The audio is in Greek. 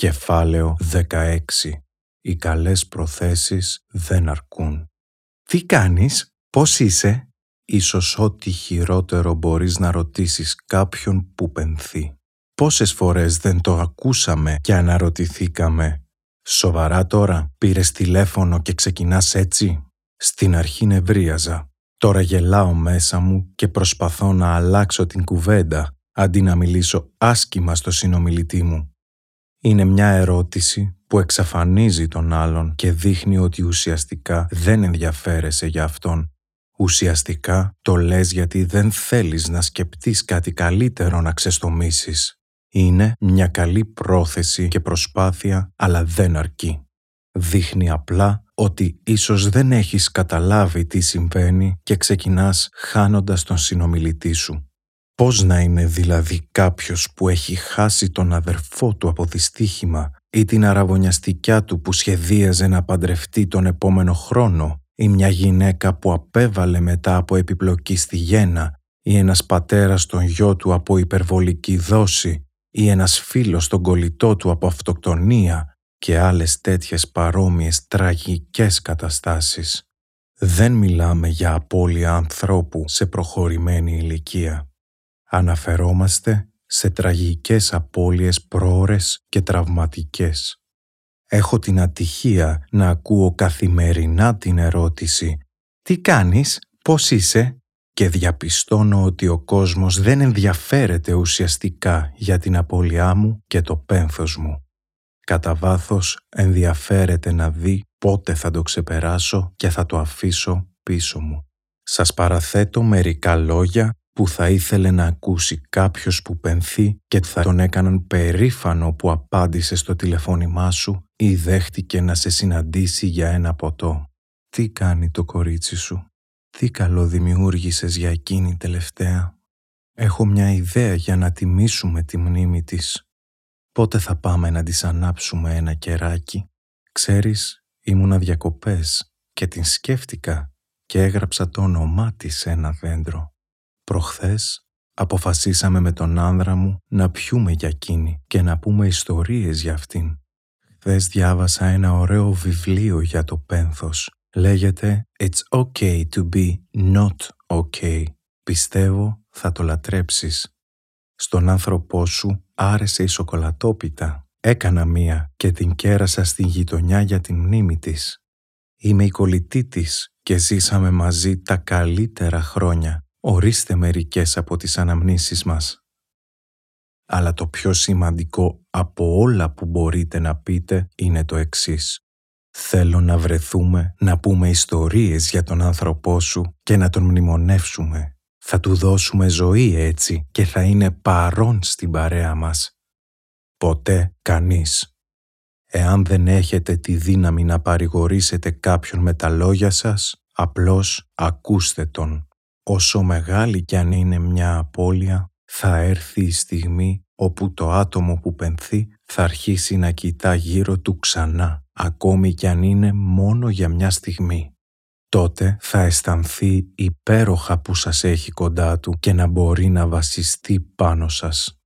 Κεφάλαιο 16. Οι καλές προθέσεις δεν αρκούν. Τι κάνεις, πώς είσαι; Ίσως ό,τι χειρότερο μπορείς να ρωτήσεις κάποιον που πενθεί. Πόσες φορές δεν το ακούσαμε και αναρωτηθήκαμε. Σοβαρά τώρα, πήρες τηλέφωνο και ξεκινάς έτσι; Στην αρχή νευρίαζα. Τώρα γελάω μέσα μου και προσπαθώ να αλλάξω την κουβέντα αντί να μιλήσω άσκημα στο συνομιλητή μου. Είναι μια ερώτηση που εξαφανίζει τον άλλον και δείχνει ότι ουσιαστικά δεν ενδιαφέρεσαι για αυτόν. Ουσιαστικά το λες γιατί δεν θέλεις να σκεπτείς κάτι καλύτερο να ξεστομίσεις. Είναι μια καλή πρόθεση και προσπάθεια, αλλά δεν αρκεί. Δείχνει απλά ότι ίσως δεν έχεις καταλάβει τι συμβαίνει και ξεκινάς χάνοντας τον συνομιλητή σου. Πώς να είναι δηλαδή κάποιος που έχει χάσει τον αδερφό του από δυστύχημα ή την αραβωνιαστικιά του που σχεδίαζε να παντρευτεί τον επόμενο χρόνο ή μια γυναίκα που απέβαλε μετά από επιπλοκή στη γέννα ή ένας πατέρας τον γιο του από υπερβολική δόση ή ένας φίλος τον κολλητό του από αυτοκτονία και άλλες τέτοιες παρόμοιες τραγικές καταστάσεις. Δεν μιλάμε για απώλεια ανθρώπου σε προχωρημένη ηλικία. Αναφερόμαστε σε τραγικές απώλειες πρόορες και τραυματικές. Έχω την ατυχία να ακούω καθημερινά την ερώτηση «Τι κάνεις, πώς είσαι» και διαπιστώνω ότι ο κόσμος δεν ενδιαφέρεται ουσιαστικά για την απώλειά μου και το πένθος μου. Κατά βάθος ενδιαφέρεται να δει πότε θα το ξεπεράσω και θα το αφήσω πίσω μου. Σας παραθέτω μερικά λόγια που θα ήθελε να ακούσει κάποιος που πενθεί και θα τον έκαναν περήφανο που απάντησε στο τηλεφώνημά σου ή δέχτηκε να σε συναντήσει για ένα ποτό. Τι κάνει το κορίτσι σου, τι καλό δημιούργησες για εκείνη τελευταία; Έχω μια ιδέα για να τιμήσουμε τη μνήμη της. Πότε θα πάμε να της ανάψουμε ένα κεράκι; Ξέρεις, ήμουνα διακοπές και την σκέφτηκα και έγραψα το όνομά της σε ένα δέντρο. Προχθές αποφασίσαμε με τον άνδρα μου να πιούμε για εκείνη και να πούμε ιστορίες για αυτήν. Χθες διάβασα ένα ωραίο βιβλίο για το πένθος. Λέγεται «It's okay to be not okay». Πιστεύω θα το λατρέψεις. Στον άνθρωπό σου άρεσε η σοκολατόπιτα. Έκανα μία και την κέρασα στην γειτονιά για την μνήμη της. Είμαι η κολλητή της και ζήσαμε μαζί τα καλύτερα χρόνια Ορίστε μερικές από τις αναμνήσεις μας. Αλλά το πιο σημαντικό από όλα που μπορείτε να πείτε είναι το εξής. Θέλω να βρεθούμε να πούμε ιστορίες για τον άνθρωπό σου και να τον μνημονεύσουμε. Θα του δώσουμε ζωή έτσι και θα είναι παρόν στην παρέα μας. Ποτέ κανείς. Εάν δεν έχετε τη δύναμη να παρηγορήσετε κάποιον με τα λόγια σας, απλώς ακούστε τον. Όσο μεγάλη κι αν είναι μια απώλεια, θα έρθει η στιγμή όπου το άτομο που πενθεί θα αρχίσει να κοιτά γύρω του ξανά, ακόμη κι αν είναι μόνο για μια στιγμή. Τότε θα αισθανθεί υπέροχα που σας έχει κοντά του και να μπορεί να βασιστεί πάνω σας.